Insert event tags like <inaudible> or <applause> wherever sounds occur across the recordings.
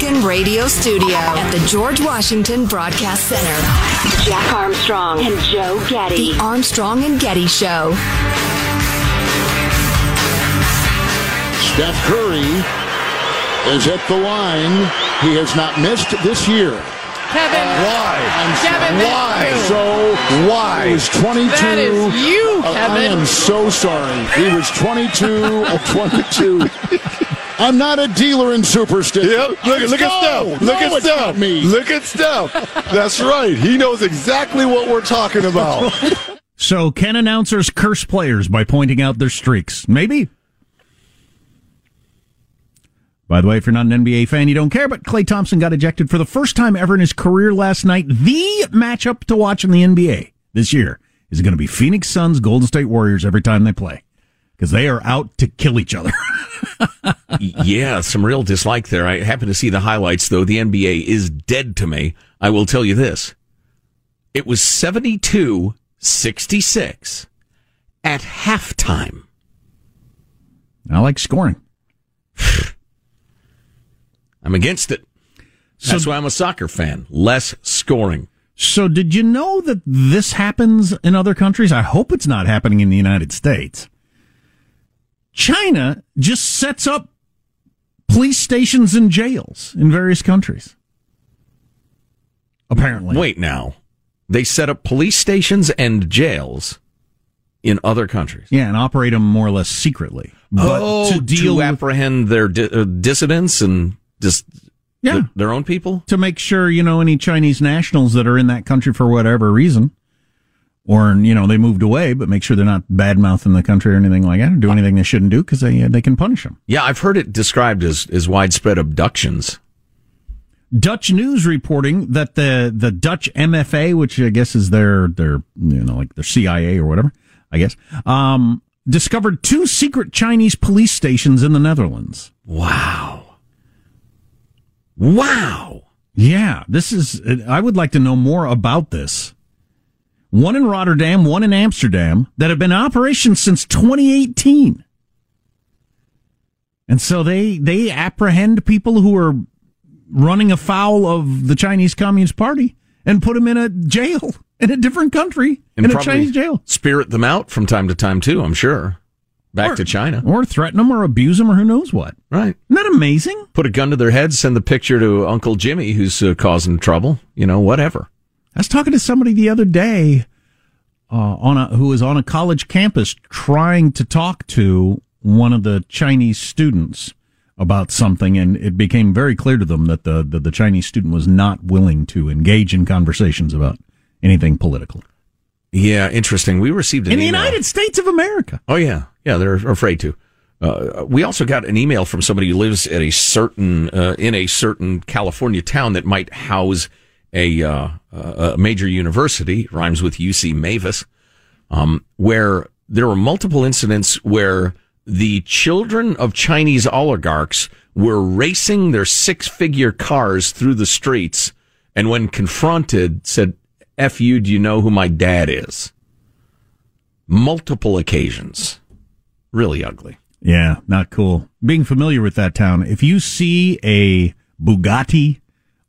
Lincoln Radio Studio at the George Washington Broadcast Center, Jack Armstrong and Joe Getty. The Armstrong and Getty Show. Steph Curry is at the line. He has not missed this year. Kevin. Why? Kevin, why? you. So why? He was 22. That is you, Uh, I am so sorry. He was 22 of 22. I'm not a dealer in superstition. Yep. Look, look at go. Steph. Look No, at it's Steph. me. Look at Steph. That's right. He knows exactly what we're talking about. <laughs> So, can announcers curse players by pointing out their streaks? Maybe. By the way, if you're not an NBA fan, you don't care, but Klay Thompson got ejected for the first time ever in his career last night. The matchup to watch in the NBA this year is going to be Phoenix Suns, Golden State Warriors every time they play. Because they are out to kill each other. <laughs> yeah, some real dislike there. I happen to see the highlights, though. The NBA is dead to me. I will tell you this. It was 72 66 at halftime. I like scoring. <sighs> <laughs> I'm against it. That's why I'm a soccer fan. Less scoring. So, did you know that this happens in other countries? I hope it's not happening in the United States. China just sets up police stations and jails in various countries. Apparently. Wait now. They set up police stations and jails in other countries. Yeah, and operate them more or less secretly. But oh, to deal with, apprehend their di- uh, dissidents and just Yeah. th- their own people. to make sure, you know, any Chinese nationals that are in that country for whatever reason, or, you know, they moved away, but make sure they're not bad mouthing the country or anything like that, or do anything they shouldn't do because they, uh, they can punish them. Yeah, I've heard it described as, as widespread abductions. Dutch news reporting that the the Dutch MFA, which I guess is their their you know like their CIA or whatever, I guess, um, discovered two secret Chinese police stations in the Netherlands. Wow. Wow. Yeah, this is. I would like to know more about this. One in Rotterdam, one in Amsterdam, that have been in operation since 2018. And so they they apprehend people who are running afoul of the Chinese Communist Party and put them in a jail <laughs> in a different country And in a Chinese jail, Spirit them out from time to time too, I'm sure. Back Or- to China. or threaten them or abuse them or who knows what. Right. Isn't that amazing? Put a gun to their head, send the picture to Uncle Jimmy who's uh, causing trouble, you know, whatever. I was talking to somebody the other day uh, on a who was on a college campus trying to talk to one of the Chinese students about something, and it became very clear to them that the the, the Chinese student was not willing to engage in conversations about anything political Yeah, interesting. We received an in the email. United States of America. Oh yeah, yeah. They're afraid to. Uh, we also got an email from somebody who lives at a certain uh, in a certain California town that might house a, uh, a major university. Rhymes with UC Mavis, um, where there were multiple incidents where the children of Chinese oligarchs were racing their six-figure cars through the streets, and when confronted, said, "F you, do you know who my dad is?" Multiple occasions, really ugly. Yeah, not cool. Being familiar with that town, if you see a Bugatti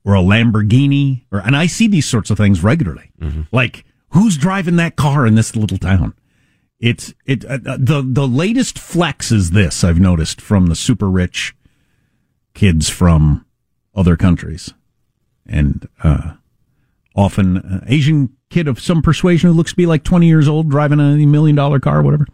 or a Lamborghini, or and I see these sorts of things regularly, like who's driving that car in this little town? It's it uh, uh, the the latest flex is this I've noticed from the super rich kids from other countries, and uh, often uh, Asian kid of some persuasion who looks to be like 20 years old driving a million dollar car or whatever.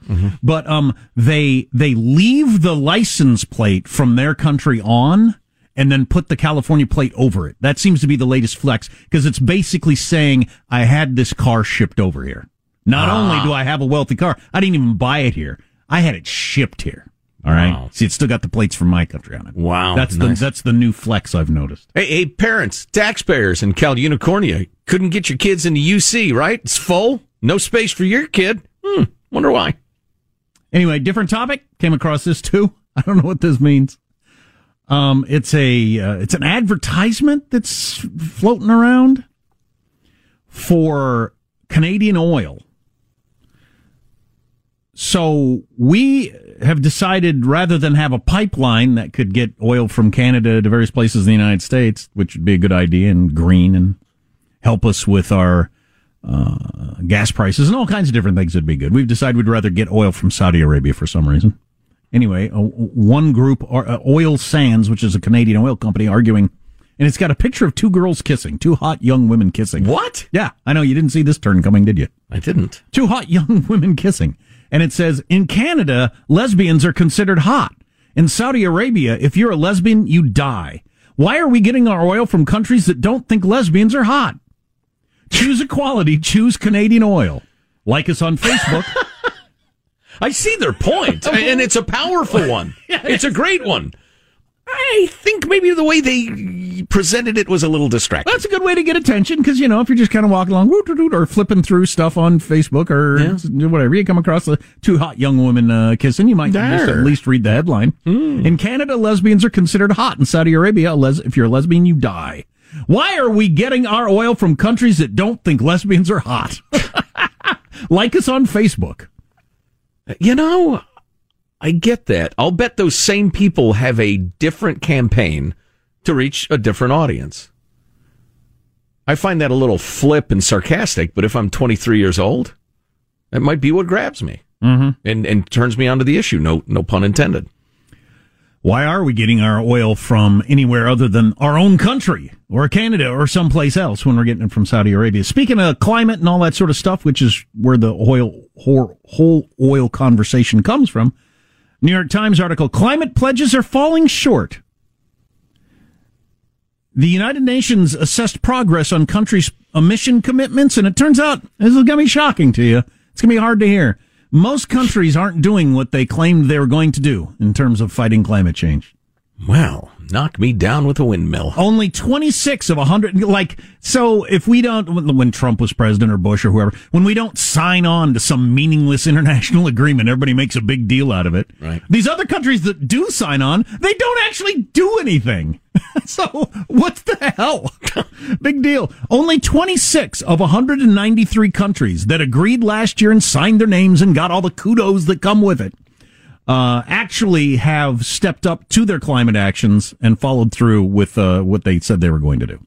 But um they they leave the license plate from their country on and then put the California plate over it. That seems to be the latest flex because it's basically saying I had this car shipped over here. Not only do I have a wealthy car, I didn't even buy it here. I had it shipped here. All right. Wow. See, it's still got the plates from my country on it. Wow, That's nice. the that's the new flex I've noticed. Hey, hey, parents, taxpayers in Cal Unicornia couldn't get your kids into UC, right? It's full, no space for your kid. Hmm, wonder why. Anyway, different topic. Came across this too. <laughs> I don't know what this means. Um, it's a uh, it's an advertisement that's floating around for Canadian oil. So we have decided rather than have a pipeline that could get oil from Canada to various places in the United States, which would be a good idea and green and help us with our uh, gas prices and all kinds of different things would be good. We've decided we'd rather get oil from Saudi Arabia for some reason. Anyway, uh, one group, uh, Oil Sands, which is a Canadian oil company, arguing, and it's got a picture of two girls kissing, two hot young women kissing. What? Yeah, I know you didn't see this turn coming, did you? I didn't. Two hot young <laughs> women kissing. And it says, in Canada, lesbians are considered hot. In Saudi Arabia, if you're a lesbian, you die. Why are we getting our oil from countries that don't think lesbians are hot? Choose equality, choose Canadian oil. Like us on Facebook. <laughs> I see their point, <laughs> and it's a powerful one. <laughs> It's a great one. I think maybe the way they presented it was a little distracting. That's a good way to get attention because, you know, if you're just kind of walking along or flipping through stuff on Facebook or Yeah. whatever, you come across the two hot young women uh, kissing, you might just at least read the headline. In Canada, lesbians are considered hot. In Saudi Arabia, a les- if you're a lesbian, you die. Why are we getting our oil from countries that don't think lesbians are hot? <laughs> like us on Facebook. You know, I get that. I'll bet those same people have a different campaign to reach a different audience. I find that a little flip and sarcastic, but if I'm 23 years old, that might be what grabs me Mm-hmm. and, and turns me onto the issue. No, no pun intended. Why are we getting our oil from anywhere other than our own country or Canada or someplace else when we're getting it from Saudi Arabia? Speaking of climate and all that sort of stuff, which is where the oil whole, whole oil conversation comes from. New York Times article: Climate pledges are falling short. The United Nations assessed progress on countries' emission commitments, and it turns out this is going to be shocking to you. It's going to be hard to hear. Most countries aren't doing what they claimed they were going to do in terms of fighting climate change. Well, knock me down with a windmill. Only 26 of 100. Like, so if we don't, when Trump was president or Bush or whoever, when we don't sign on to some meaningless <laughs> international agreement, everybody makes a big deal out of it. Right. These other countries that do sign on, they don't actually do anything. <laughs> so what the hell? <laughs> big deal. Only 26 of 193 countries that agreed last year and signed their names and got all the kudos that come with it uh, actually have stepped up to their climate actions and followed through with uh, what they said they were going to do.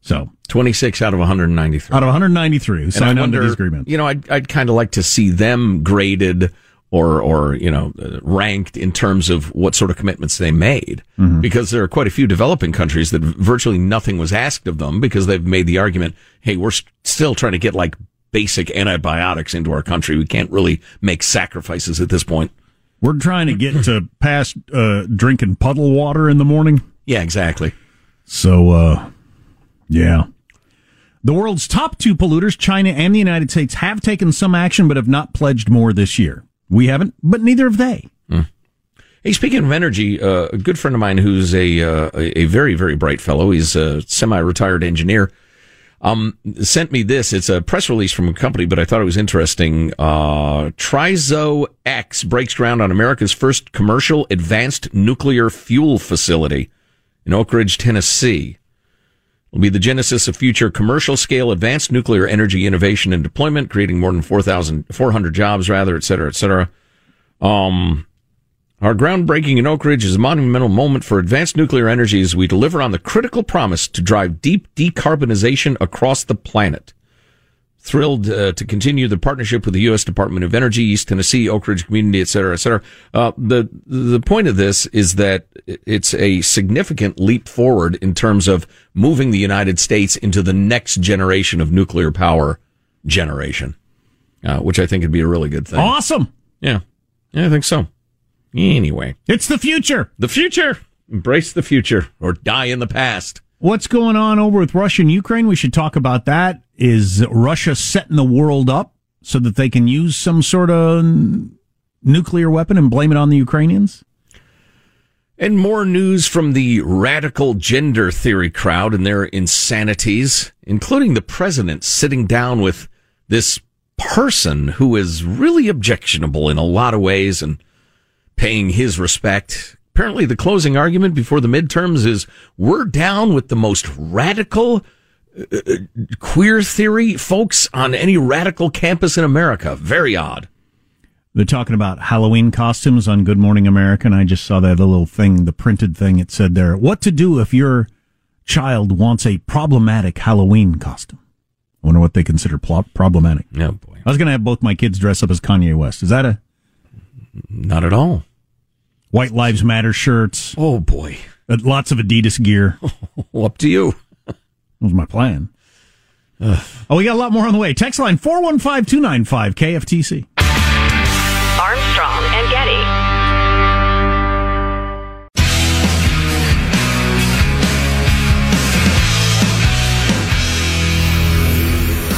So, 26 out of 193. out of 193 who signed on to wonder, these agreements. you know, I'd, I'd kind of like to see them graded or, or, you know, uh, ranked in terms of what sort of commitments they made. Mm-hmm. Because there are quite a few developing countries that virtually nothing was asked of them because they've made the argument, hey, we're st- still trying to get like basic antibiotics into our country. We can't really make sacrifices at this point. We're trying to get to past uh, drinking puddle water in the morning. Yeah, exactly. So, uh, yeah. The world's top two polluters, China and the United States, have taken some action but have not pledged more this year. We haven't, but neither have they. Hey, speaking of energy, uh, a good friend of mine who's a uh, a very very bright fellow. He's a semi-retired engineer. Um, sent me this. It's a press release from a company, but I thought it was interesting. Uh, Trizo X breaks ground on America's first commercial advanced nuclear fuel facility in Oak Ridge, Tennessee. It'll be the genesis of future commercial scale advanced nuclear energy innovation and deployment, creating more than 4,400 jobs, rather, et cetera, et cetera. Um, our groundbreaking in Oak Ridge is a monumental moment for advanced nuclear energy as we deliver on the critical promise to drive deep decarbonization across the planet. Thrilled uh, to continue the partnership with the U.S. Department of Energy, East Tennessee, Oak Ridge Community, et cetera, et cetera. Uh, the the point of this is that it's a significant leap forward in terms of moving the United States into the next generation of nuclear power generation, uh, which I think would be a really good thing. Awesome. Yeah, yeah, I think so. Anyway, It's the future. the future. Embrace the future or die in the past. What's going on over with Russia and Ukraine? We should talk about that. Is Russia setting the world up so that they can use some sort of nuclear weapon and blame it on the Ukrainians? And more news from the radical gender theory crowd and their insanities, including the president sitting down with this person who is really objectionable in a lot of ways and paying his respect. Apparently, the closing argument before the midterms is we're down with the most radical uh, uh, queer theory folks on any radical campus in America. Very odd. They're talking about Halloween costumes on Good Morning America, and I just saw that little thing, the printed thing. It said there, "What to do if your child wants a problematic Halloween costume." I wonder what they consider problematic. Oh boy, I was going to have both my kids dress up as Kanye West. Is that a not at all. White Lives Matter shirts? Oh boy, uh, lots of Adidas gear. well, <laughs> up to you. <laughs> That was my plan. oh, we got a lot more on the way. Text line 415 295 KFTC. Armstrong and Getty.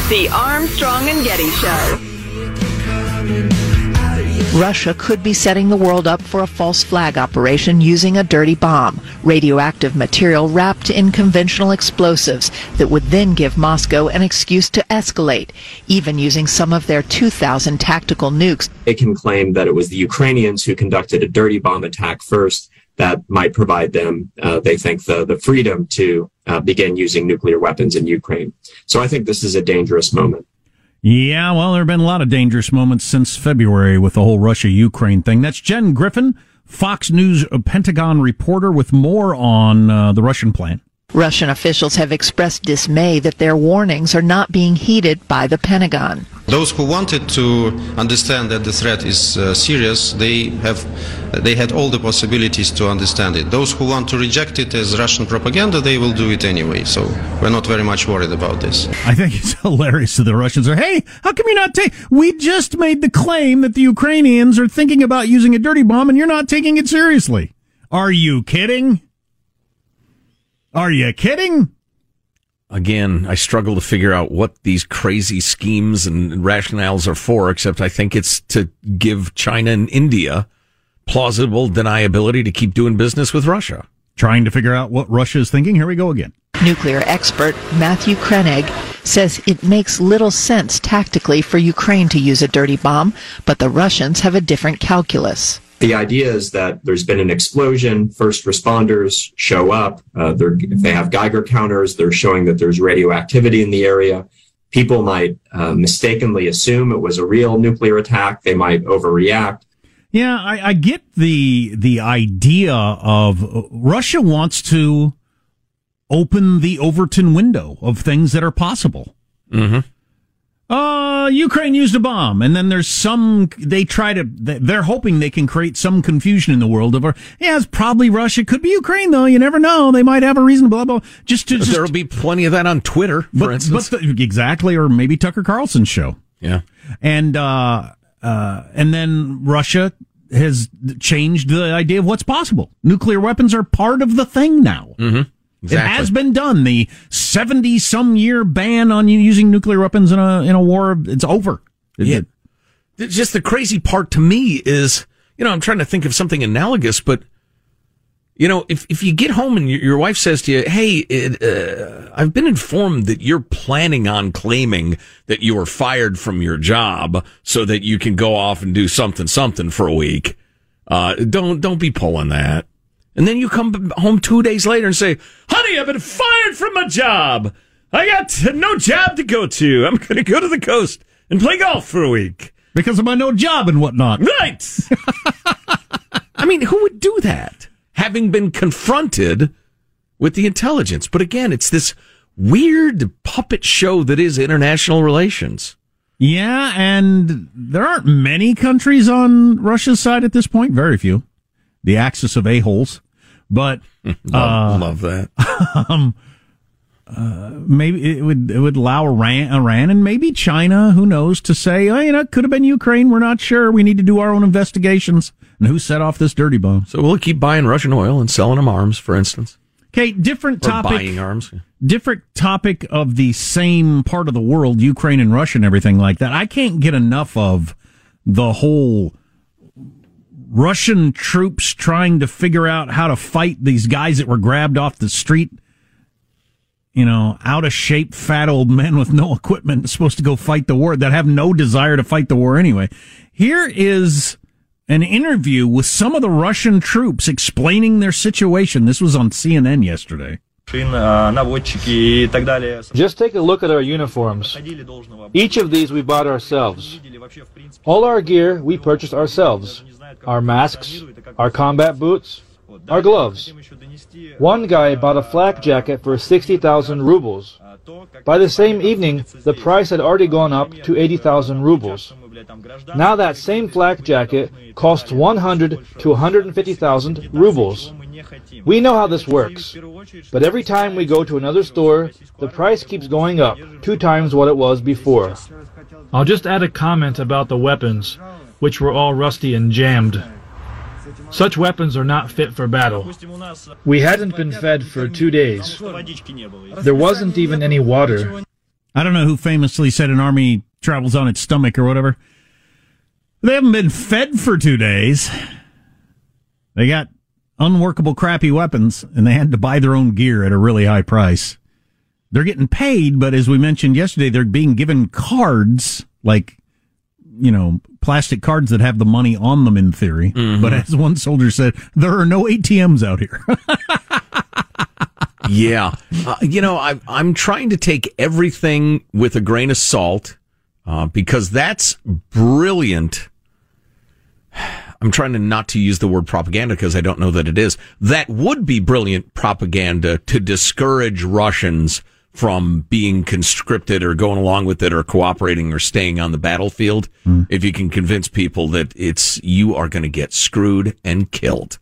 The Armstrong and Getty Show. Russia could be setting the world up for a false flag operation using a dirty bomb, radioactive material wrapped in conventional explosives that would then give Moscow an excuse to escalate, even using some of their 2,000 tactical nukes. It can claim that it was the Ukrainians who conducted a dirty bomb attack first that might provide them, uh, they think, the, the freedom to uh, begin using nuclear weapons in Ukraine. So I think this is a dangerous moment. Yeah, well, there have been a lot of dangerous moments since February with the whole Russia Ukraine thing. That's Jen Griffin, Fox News Pentagon reporter, with more on uh, the Russian plan. Russian officials have expressed dismay that their warnings are not being heeded by the Pentagon. Those who wanted to understand that the threat is uh, serious, they have they had all the possibilities to understand it. Those who want to reject it as Russian propaganda, they will do it anyway. So we're not very much worried about this. I think it's <laughs> hilarious that the Russians are, hey, how come you're not taking? We just made the claim that the Ukrainians are thinking about using a dirty bomb, and you're not taking it seriously. Are you kidding? Are you kidding? Again, I struggle to figure out what these crazy schemes and rationales are for, except I think it's to give China and India plausible deniability to keep doing business with Russia. Trying to figure out what Russia is thinking. Here we go again. Nuclear expert Matthew Kroenig says it makes little sense tactically for Ukraine to use a dirty bomb, but the Russians have a different calculus. The idea is that there's been an explosion. First responders show up. Uh, if they have Geiger counters, they're showing that there's radioactivity in the area. People might uh, mistakenly assume it was a real nuclear attack. They might overreact. Yeah, I, I get the the idea of uh, Russia wants to open the Overton window of things that are possible. Mm-hmm. Uh, Ukraine used a bomb, and then there's some. They try to. They're hoping they can create some confusion in the world of. Yeah, it's probably Russia. Could be Ukraine though. You never know. They might have a reason. Blah blah. Just to. Just, There'll be plenty of that on Twitter, for but, instance. But the, exactly, or maybe Tucker Carlson's show. Yeah. And uh, uh, and then Russia has changed the idea of what's possible. Nuclear weapons are part of the thing now. Mm-hmm. Exactly. It has been done. The seventy some year ban on you using nuclear weapons in a in a war, it's over. Yeah. Just the crazy part to me is, you know, I'm trying to think of something analogous, but you know, if if you get home and your, your wife says to you, "Hey, it, uh, I've been informed that you're planning on claiming that you were fired from your job so that you can go off and do something something for a week," uh, don't don't be pulling that. And then you come home two days later and say, "Honey, I've been fired from my job. I got no job to go to. I'm going to go to the coast and play golf for a week because of my no job and whatnot." Right. <laughs> I mean, who would do that? having been confronted with the intelligence. But again, it's this weird puppet show that is international relations. Yeah, and there aren't many countries on Russia's side at this point. Very few. The axis of a-holes. But <laughs> love, uh, love that. <laughs> um, uh, maybe it would it would allow Iran, Iran and maybe China, who knows, to say, oh, you know, it could have been Ukraine. We're not sure. We need to do our own investigations. And who set off this dirty bomb? So we'll keep buying Russian oil and selling them arms, for instance. Okay, different topic. Or buying arms. Different topic of the same part of the world, Ukraine and Russia and everything like that. I can't get enough of the whole Russian troops trying to figure out how to fight these guys that were grabbed off the street. You know, out of shape, fat old men with no equipment supposed to go fight the war that have no desire to fight the war anyway. Here is an interview with some of the Russian troops explaining their situation. This was on CNN yesterday. Just take a look at our uniforms. Each of these we bought ourselves. All our gear we purchased ourselves. Our masks, our combat boots, our gloves. One guy bought a flak jacket for 60,000 rubles. By the same evening, the price had already gone up to 80,000 rubles. Now that same flak jacket costs 100 to 150,000 rubles. We know how this works. But every time we go to another store, the price keeps going up, two times what it was before. I'll just add a comment about the weapons, which were all rusty and jammed. Such weapons are not fit for battle. We hadn't been fed for two days. There wasn't even any water. I don't know who famously said an army travels on its stomach or whatever. They haven't been fed for two days. They got unworkable, crappy weapons, and they had to buy their own gear at a really high price. They're getting paid, but as we mentioned yesterday, they're being given cards, like, you know, plastic cards that have the money on them in theory. Mm-hmm. But as one soldier said, there are no ATMs out here. <laughs> yeah. Uh, you know, I, I'm trying to take everything with a grain of salt uh, because that's brilliant. I'm trying to not to use the word propaganda because I don't know that it is. That would be brilliant propaganda to discourage Russians from being conscripted or going along with it or cooperating or staying on the battlefield. Mm. If you can convince people that it's, you are going to get screwed and killed.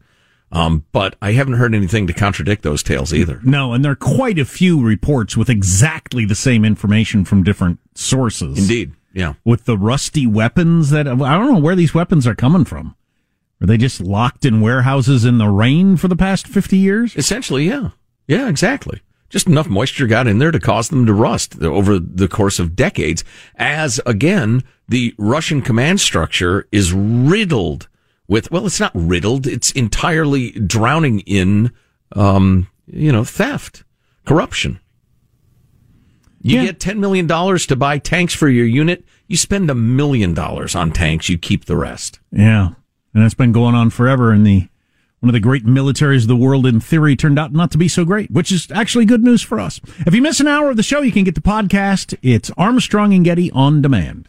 Um, but I haven't heard anything to contradict those tales either. No, and there are quite a few reports with exactly the same information from different sources. Indeed. Yeah. With the rusty weapons that, I don't know where these weapons are coming from. Are they just locked in warehouses in the rain for the past 50 years? Essentially, yeah. Yeah, exactly. Just enough moisture got in there to cause them to rust over the course of decades. As again, the Russian command structure is riddled with, well, it's not riddled. It's entirely drowning in, um, you know, theft, corruption. You Yeah. get $10 million to buy tanks for your unit. You spend a million dollars on tanks. You keep the rest. Yeah. And that's been going on forever. in the one of the great militaries of the world, in theory, turned out not to be so great, which is actually good news for us. If you miss an hour of the show, you can get the podcast. It's Armstrong and Getty on demand.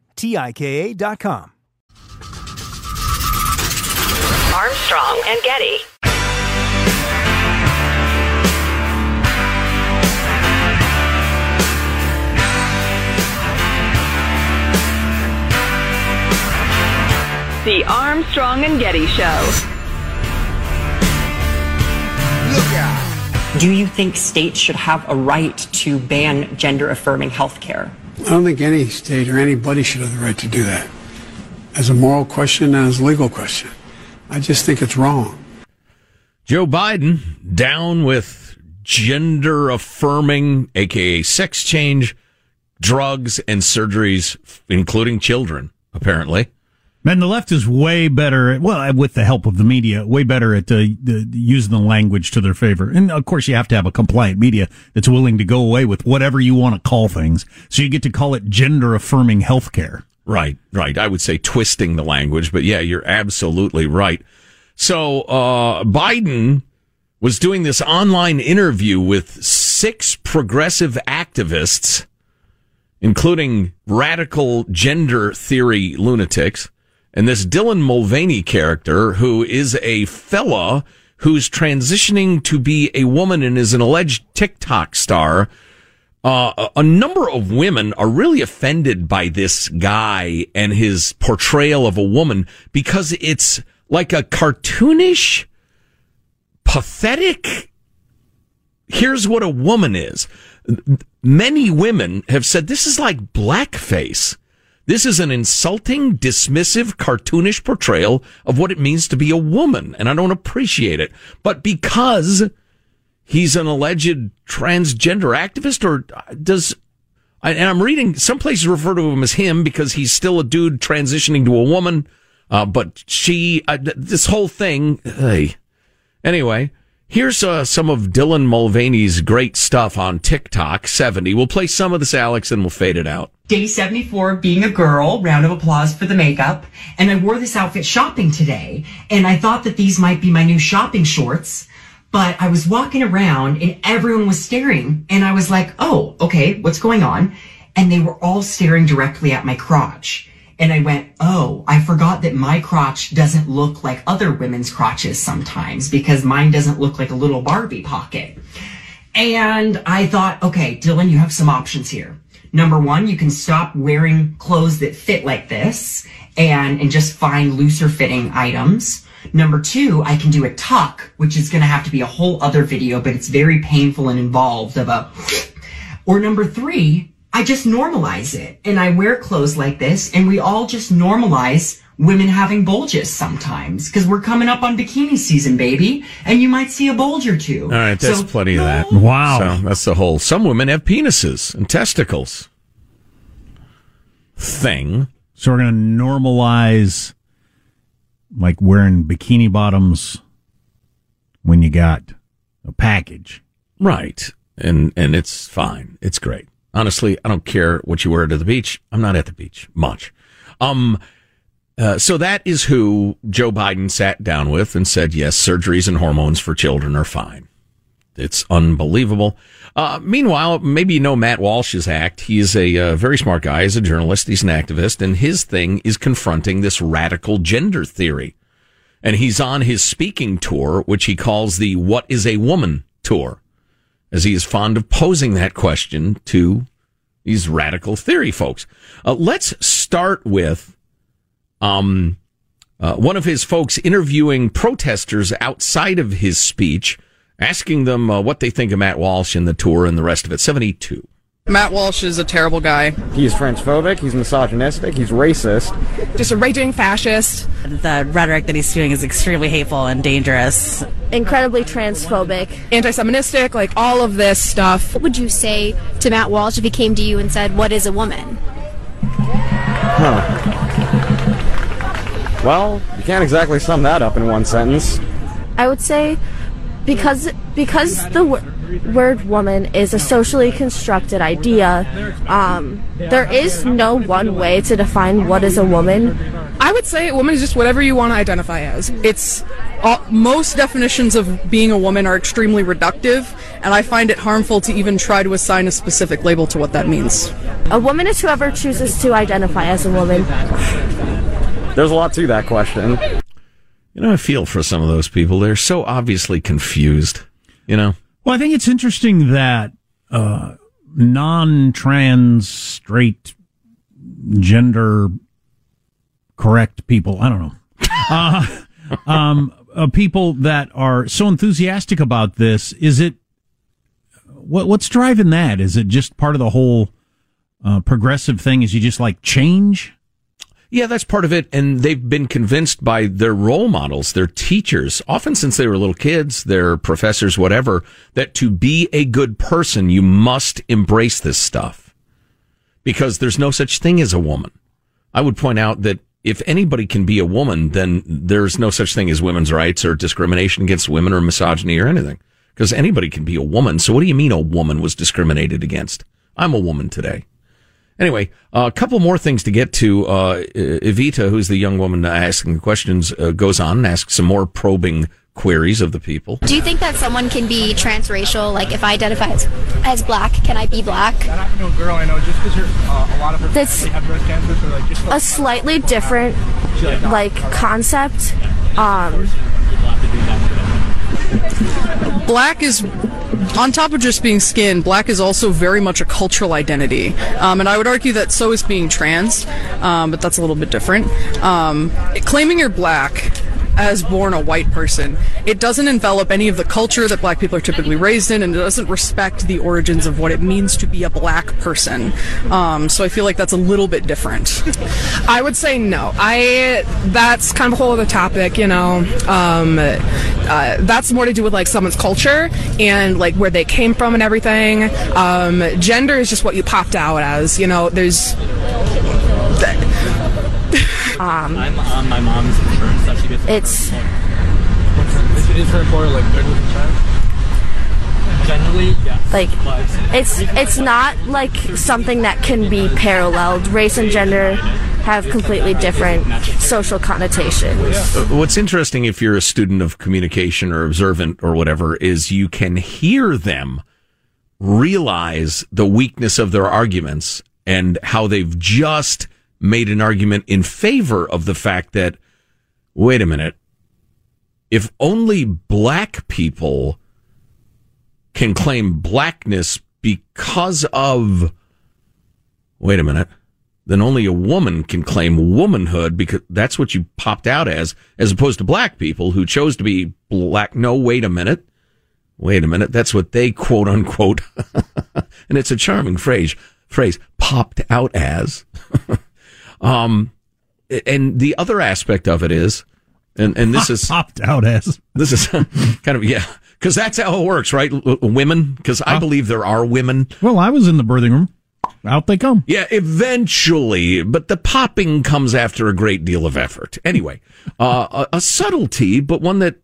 T-I-K-A dot com. Armstrong and Getty. The Armstrong and Getty Show. Do you think states should have a right to ban gender affirming health care? I don't think any state or anybody should have the right to do that. As a moral question and as a legal question. I just think it's wrong. Joe Biden down with gender affirming, aka sex change, drugs and surgeries, including children, apparently. Man, the left is way better at, well, with the help of the media, way better at uh, the, using the language to their favor. And of course, you have to have a compliant media that's willing to go away with whatever you want to call things. So you get to call it gender affirming healthcare. Right, right. I would say twisting the language, but yeah, you're absolutely right. So, uh, Biden was doing this online interview with six progressive activists, including radical gender theory lunatics and this Dylan Mulvaney character, who is a fella who's transitioning to be a woman and is an alleged TikTok star. Uh, a number of women are really offended by this guy and his portrayal of a woman because it's like a cartoonish, pathetic. Here's what a woman is. Many women have said this is like blackface. This is an insulting, dismissive, cartoonish portrayal of what it means to be a woman, and I don't appreciate it. But because he's an alleged transgender activist, or does, and I'm reading some places refer to him as him because he's still a dude transitioning to a woman, uh, but she, uh, this whole thing, hey. Anyway, Here's uh, some of Dylan Mulvaney's great stuff on TikTok 70. We'll play some of this, Alex, and we'll fade it out. Day 74, being a girl, round of applause for the makeup. And I wore this outfit shopping today, and I thought that these might be my new shopping shorts. But I was walking around and everyone was staring, and I was like, oh, okay, what's going on? And they were all staring directly at my crotch. And I went, oh, I forgot that my crotch doesn't look like other women's crotches sometimes because mine doesn't look like a little Barbie pocket. And I thought, okay, Dylan, you have some options here. Number one, you can stop wearing clothes that fit like this and, and just find looser fitting items. Number two, I can do a tuck, which is going to have to be a whole other video, but it's very painful and involved of a, or number three, I just normalize it and I wear clothes like this and we all just normalize women having bulges sometimes because we're coming up on bikini season, baby, and you might see a bulge or two. All right, that's So- plenty of that. Wow. So that's the whole. Some women have penises and testicles thing. So we're going to normalize like wearing bikini bottoms when you got a package. Right. And and it's fine. It's great. Honestly, I don't care what you wear to the beach. I'm not at the beach much. Um uh, so that is who Joe Biden sat down with and said, yes, surgeries and hormones for children are fine. It's unbelievable. Uh, meanwhile, maybe you know Matt Walsh's act. He's a uh, very smart guy. He's a journalist. He's an activist, and his thing is confronting this radical gender theory. And he's on his speaking tour, which he calls the "What is a Woman" tour, as he is fond of posing that question to these radical theory folks. Uh, let's start with um, uh, one of his folks interviewing protesters outside of his speech, asking them uh, what they think of Matt Walsh and the tour and the rest of it. 72. Matt Walsh is a terrible guy. He's transphobic, he's misogynistic, he's racist. Just a raging fascist. The rhetoric that he's spewing is extremely hateful and dangerous. Incredibly transphobic. Anti-Semitic, like all of this stuff. What would you say to Matt Walsh if he came to you and said, What is a woman? Huh. Well, you can't exactly sum that up in one sentence. I would say because because the w- word woman is a socially constructed idea, um, there is no one way to define what is a woman. I would say a woman is just whatever you want to identify as. It's all, most definitions of being a woman are extremely reductive, and I find it harmful to even try to assign a specific label to what that means. A woman is whoever chooses to identify as a woman. There's a lot to that question. You know, I feel for some of those people. They're so obviously confused, you know? Well, I think it's interesting that uh, non-trans, straight, gender correct people. I don't know. <laughs> Uh, um, uh, people that are so enthusiastic about this. Is it what, what's driving that? Is it just part of the whole uh, progressive thing? Is you just like change? Yeah, that's part of it. And they've been convinced by their role models, their teachers, often since they were little kids, their professors, whatever, that to be a good person, you must embrace this stuff because there's no such thing as a woman. I would point out that if anybody can be a woman, then there's no such thing as women's rights or discrimination against women or misogyny or anything because anybody can be a woman. So what do you mean a woman was discriminated against? I'm a woman today. Anyway, uh, a couple more things to get to. Uh, Evita, who's the young woman asking the questions, uh, goes on and asks some more probing queries of the people. Do you think that someone can be transracial? Like, if I identify as, as black, can I be black? That happened to a girl I know just because uh, a lot of her That's family have breast cancer, so like just a slightly different like concept. Um, Black is, on top of just being skin, black is also very much a cultural identity. Um, and I would argue that so is being trans, um, but that's a little bit different. Um, claiming you're black as born a white person, it doesn't envelop any of the culture that black people are typically raised in, and it doesn't respect the origins of what it means to be a black person. Um, so I feel like that's a little bit different. I would say no. I that's kind of a whole other topic, you know. Um, uh, that's more to do with like someone's culture and like where they came from and everything. Um, gender is just what you popped out as, you know. There's um, I'm on my mom's insurance that she it's is her important, like thirty percent? Generally, yeah. Like, it's it's not like something that can be paralleled. Race and gender have completely different social connotations. Uh, What's interesting if you're a student of communication or observant or whatever is you can hear them realize the weakness of their arguments and how they've just made an argument in favor of the fact that, wait a minute, if only black people can claim blackness because of, wait a minute, then only a woman can claim womanhood because that's what you popped out as, as opposed to black people who chose to be black. No, wait a minute. Wait a minute. That's what they quote unquote. <laughs> and it's a charming phrase, phrase popped out as. <laughs> um, and the other aspect of it is, and, and this <laughs> is popped out as this is <laughs> kind of, yeah, because that's how it works, right? Women, because I believe there are women. Well, I was in the birthing room. Out they come. Yeah, eventually, but the popping comes after a great deal of effort. Anyway, uh, a, a subtlety, but one that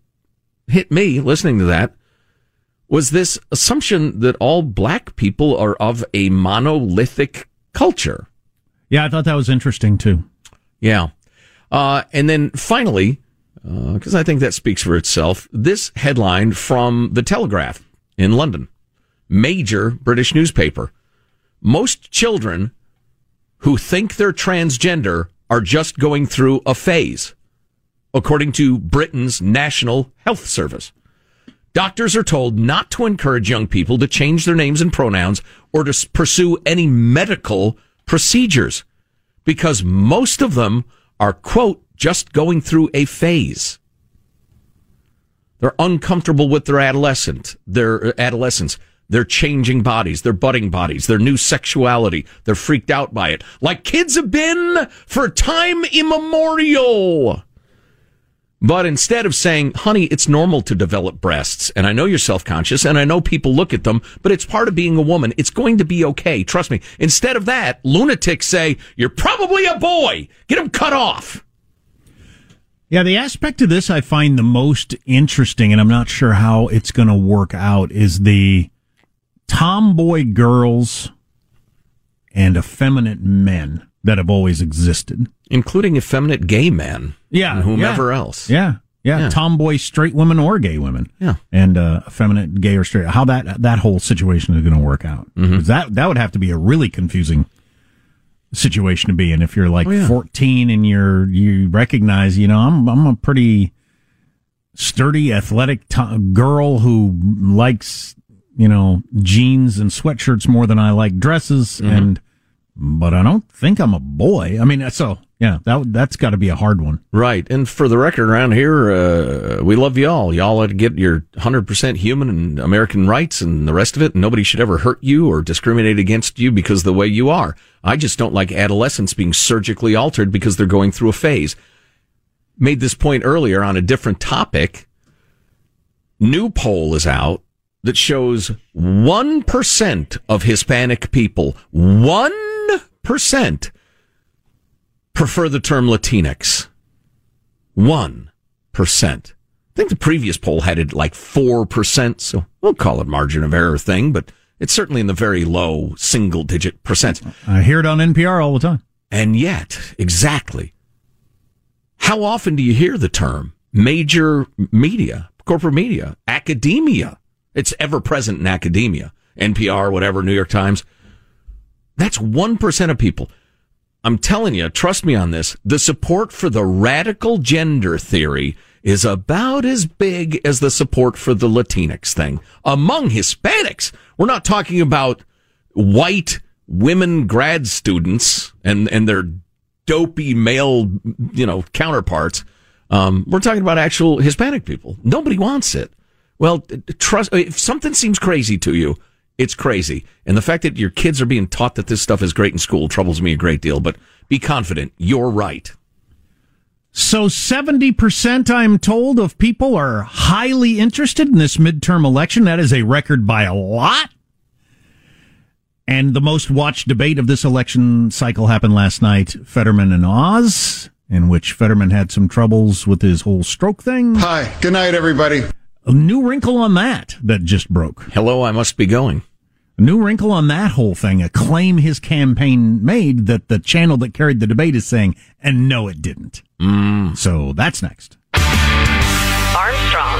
hit me listening to that was this assumption that all black people are of a monolithic culture. Yeah, I thought that was interesting too. Yeah. Uh, and then finally, Uh, because I think that speaks for itself, this headline from The Telegraph in London, major British newspaper. Most children who think they're transgender are just going through a phase, according to Britain's National Health Service. Doctors are told not to encourage young people to change their names and pronouns or to pursue any medical procedures because most of them are, quote, just going through a phase. They're uncomfortable with their adolescent, their uh, adolescence. They're changing bodies, their budding bodies, their new sexuality. They're freaked out by it, like kids have been for time immemorial. But instead of saying, honey, it's normal to develop breasts, and I know you're self conscious, and I know people look at them, but it's part of being a woman. It's going to be okay. Trust me. Instead of that, lunatics say, you're probably a boy. Get him cut off. Yeah, the aspect of this I find the most interesting, and I'm not sure how it's going to work out, is the tomboy girls and effeminate men that have always existed, including effeminate gay men. Yeah, and whomever yeah. else. Yeah, yeah, Yeah. tomboy straight women or gay women. Yeah. and uh, effeminate gay or straight. How that that whole situation is going to work out? Mm-hmm. That that would have to be a really confusing situation to be in if you're like Oh, yeah. 14 and you're you recognize you know I'm I'm a pretty sturdy athletic t- girl who likes you know jeans and sweatshirts more than I like dresses Mm-hmm. and but I don't think I'm a boy. I mean so yeah that that's got to be a hard one. Right. And for the record around here, uh, we love y'all. Y'all ought to get your 100% human and American rights and the rest of it. Nobody should ever hurt you or discriminate against you because the way you are. I just don't like adolescents being surgically altered because they're going through a phase. Made this point earlier on a different topic. New poll is out that shows 1% of Hispanic people, 1% prefer the term Latinx. 1%. I think the previous poll had it like 4%, so we'll call it margin of error thing, but it's certainly in the very low single digit percent. I hear it on NPR all the time. And yet, exactly. How often do you hear the term major media, corporate media, academia? It's ever present in academia, NPR, whatever, New York Times. That's 1% of people. I'm telling you, trust me on this. The support for the radical gender theory is about as big as the support for the Latinx thing among Hispanics. We're not talking about white women grad students and, and their dopey male, you know, counterparts. Um, we're talking about actual Hispanic people. Nobody wants it. Well, trust, if something seems crazy to you, it's crazy. And the fact that your kids are being taught that this stuff is great in school troubles me a great deal, but be confident. You're right. So 70%, I'm told, of people are highly interested in this midterm election. That is a record by a lot. And the most watched debate of this election cycle happened last night, Fetterman and Oz, in which Fetterman had some troubles with his whole stroke thing. Hi, good night, everybody. A new wrinkle on that that just broke. Hello, I must be going. A new wrinkle on that whole thing, a claim his campaign made that the channel that carried the debate is saying, and no, it didn't. Mm. So that's next. Armstrong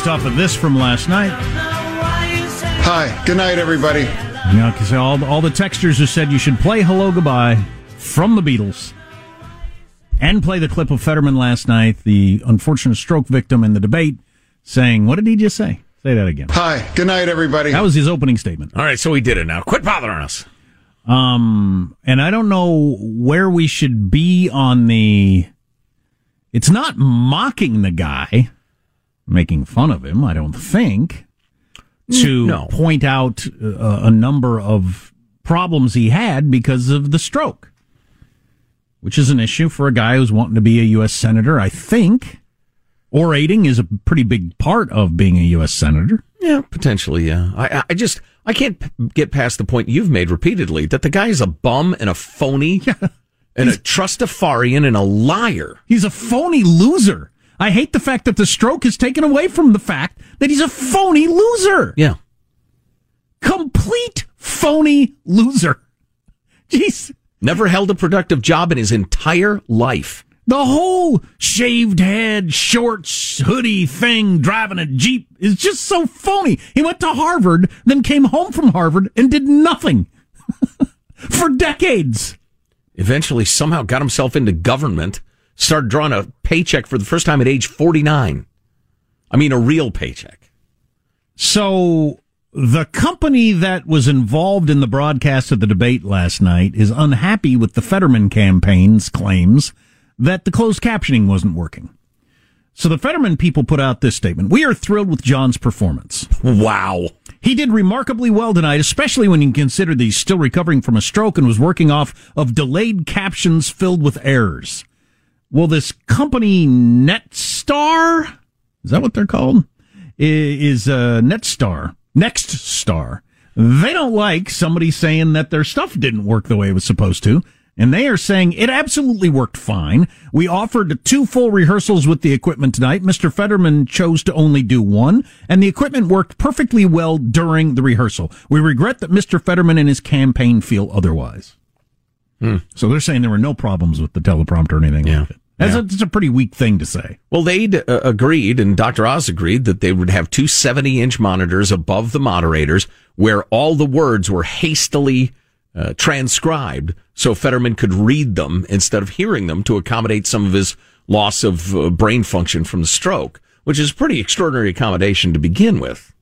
Based off of this from last night. Hi, good night, everybody. You know, because all, all the texters have said you should play Hello Goodbye from the Beatles and play the clip of Fetterman last night, the unfortunate stroke victim in the debate, saying, What did he just say? Say that again. Hi, good night, everybody. That was his opening statement. All right, so he did it now. Quit bothering us. Um, and I don't know where we should be on the. It's not mocking the guy, making fun of him, I don't think, to No. point out uh, a number of problems he had because of the stroke, which is an issue for a guy who's wanting to be a U.S. Senator, I think. Orating is a pretty big part of being a U.S. Senator. Yeah, potentially. Yeah, I, I- just I can't p- get past the point you've made repeatedly that the guy is a bum and a phony <laughs> and a trustafarian and a liar. He's a phony loser. I hate the fact that the stroke is taken away from the fact that he's a phony loser. Yeah. Complete phony loser. <laughs> Jeez. Never held a productive job in his entire life. The whole shaved head, shorts, hoodie thing, driving a Jeep is just so phony. He went to Harvard, then came home from Harvard and did nothing <laughs> for decades. Eventually, somehow got himself into government, started drawing a paycheck for the first time at age 49. I mean, a real paycheck. So the company that was involved in the broadcast of the debate last night is unhappy with the Fetterman campaign's claims that the closed captioning wasn't working. So the Fetterman people put out this statement. We are thrilled with John's performance. Wow. He did remarkably well tonight, especially when you consider that he's still recovering from a stroke and was working off of delayed captions filled with errors. Well, this company Netstar, is that what they're called? Is uh, Netstar, Nexstar. They don't like somebody saying that their stuff didn't work the way it was supposed to. And they are saying it absolutely worked fine. We offered two full rehearsals with the equipment tonight. Mr. Fetterman chose to only do one, and the equipment worked perfectly well during the rehearsal. We regret that Mr. Fetterman and his campaign feel otherwise. Hmm. So they're saying there were no problems with the teleprompter or anything Yeah. like it. That's, a, that's a pretty weak thing to say. Well, they'd uh, agreed, and Dr. Oz agreed that they would have two 70 inch monitors above the moderators where all the words were hastily uh, transcribed so Fetterman could read them instead of hearing them to accommodate some of his loss of uh, brain function from the stroke, which is a pretty extraordinary accommodation to begin with.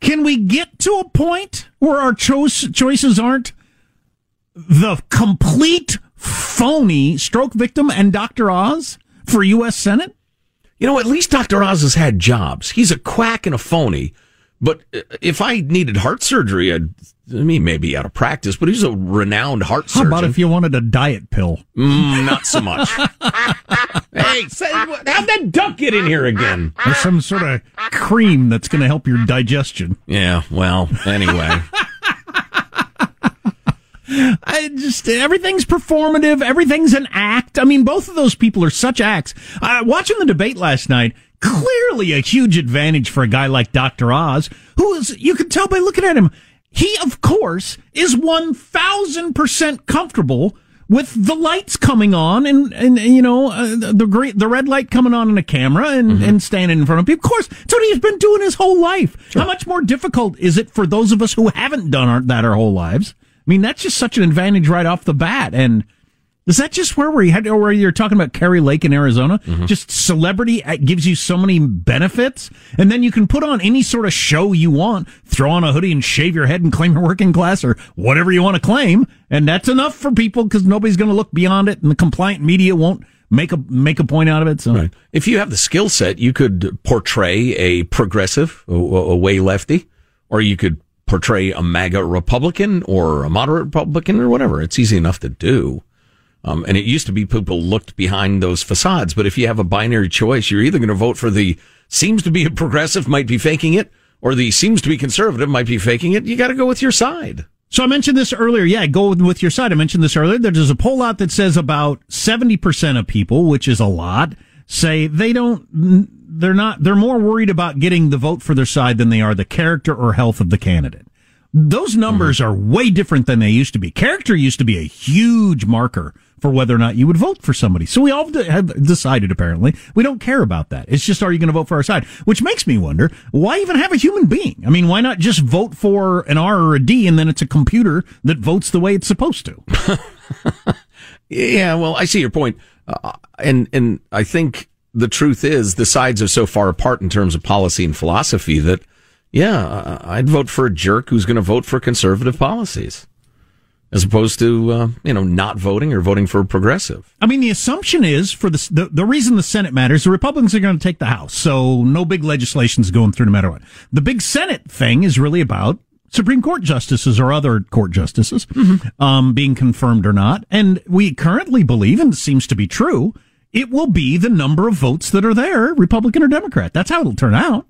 Can we get to a point where our cho- choices aren't the complete phony stroke victim and Dr. Oz for U.S. Senate? You know, at least Dr. Oz has had jobs. He's a quack and a phony. But uh, if I needed heart surgery, I'd, I mean, maybe out of practice, but he's a renowned heart How surgeon. about if you wanted a diet pill? Mm, not so much. <laughs> hey, say, how'd that duck get in here again? Or some sort of cream that's going to help your digestion. Yeah, well, anyway. <laughs> I just everything's performative. Everything's an act. I mean, both of those people are such acts. Uh, watching the debate last night, clearly a huge advantage for a guy like Dr. Oz, who is you can tell by looking at him. He, of course, is one thousand percent comfortable with the lights coming on and and you know uh, the green, the red light coming on in a camera and and standing in front of people. Of course, it's what he's been doing his whole life. How much more difficult is it for those of us who haven't done our, that our whole lives? I mean, that's just such an advantage right off the bat. And is that just where we had, or where you're talking about Kari Lake in Arizona? Just celebrity uh, gives you so many benefits. And then you can put on any sort of show you want, throw on a hoodie and shave your head and claim you're working class or whatever you want to claim. And that's enough for people because nobody's going to look beyond it and the compliant media won't make a, make a point out of it. So Right. If you have the skill set, you could portray a progressive, a, a way lefty, or you could portray a MAGA Republican or a moderate Republican or whatever. It's easy enough to do. Um, and it used to be people looked behind those facades, but if you have a binary choice, you're either going to vote for the seems to be a progressive, might be faking it, or the seems to be conservative, might be faking it. You got to go with your side. So I mentioned this earlier. Yeah, go with- your side. I mentioned this earlier. There's a poll out that says about 70% of people, which is a lot, say they don't, they're not, they're more worried about getting the vote for their side than they are the character or health of the candidate. Those numbers are way different than they used to be. Character used to be a huge marker for whether or not you would vote for somebody. So we all have decided, apparently, we don't care about that. It's just, are you going to vote for our side? Which makes me wonder, why even have a human being? I mean, why not just vote for an R or a D and then it's a computer that votes the way it's supposed to? <laughs> Yeah, well, I see your point, uh, and and I think the truth is the sides are so far apart in terms of policy and philosophy that, yeah, I'd vote for a jerk who's going to vote for conservative policies, as opposed to uh, you know not voting or voting for a progressive. I mean, the assumption is for the, the the reason the Senate matters, the Republicans are going to take the House, so no big legislation's going through no matter what. The big Senate thing is really about Supreme Court justices or other court justices um, being confirmed or not, and we currently believe, and it seems to be true, it will be the number of votes that are there, Republican or Democrat. That's how it'll turn out.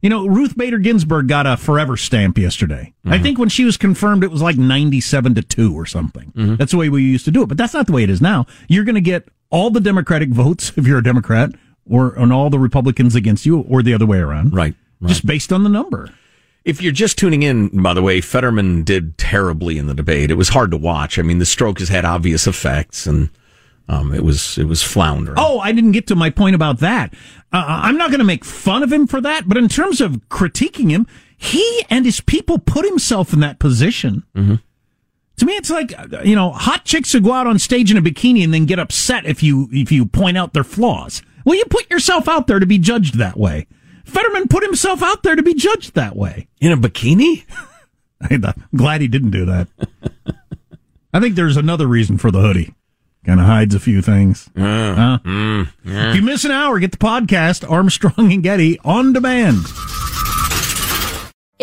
You know, Ruth Bader Ginsburg got a forever stamp yesterday. I mm-hmm. think when she was confirmed, it was like 97 to 2 or something. Mm-hmm. That's the way we used to do it. But that's not the way it is now. You're going to get all the Democratic votes if you're a Democrat, or and all the Republicans against you, or the other way around. Right. Just based on the number. If you're just tuning in, by the way, Fetterman did terribly in the debate. It was hard to watch. I mean, the stroke has had obvious effects, and um, it was it was floundering. Oh, I didn't get to my point about that. Uh, I'm not going to make fun of him for that, but in terms of critiquing him, He and his people put himself in that position. Mm-hmm. To me, it's like you know, hot chicks who go out on stage in a bikini and then get upset if you if you point out their flaws. Well, you put yourself out there to be judged that way. Fetterman put himself out there to be judged that way in a bikini. <laughs> I'm glad he didn't do that. <laughs> I think there's another reason for the hoodie. Kind of hides a few things. Uh, Huh? mm, yeah. If you miss an hour, get the podcast Armstrong and Getty on demand.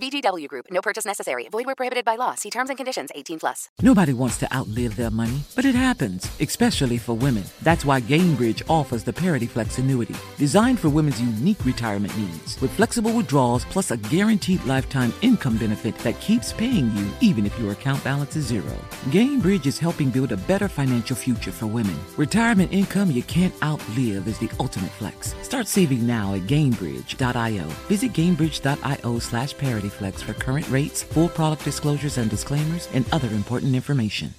VGW Group. No purchase necessary. Void where prohibited by law. See terms and conditions. 18 plus. Nobody wants to outlive their money, but it happens, especially for women. That's why Gainbridge offers the Parity Flex annuity, designed for women's unique retirement needs, with flexible withdrawals plus a guaranteed lifetime income benefit that keeps paying you even if your account balance is zero. Gainbridge is helping build a better financial future for women. Retirement income you can't outlive is the ultimate flex. Start saving now at Gainbridge.io. Visit Gainbridge.io slash ParityFlex for current rates, full product disclosures and disclaimers, and other important information.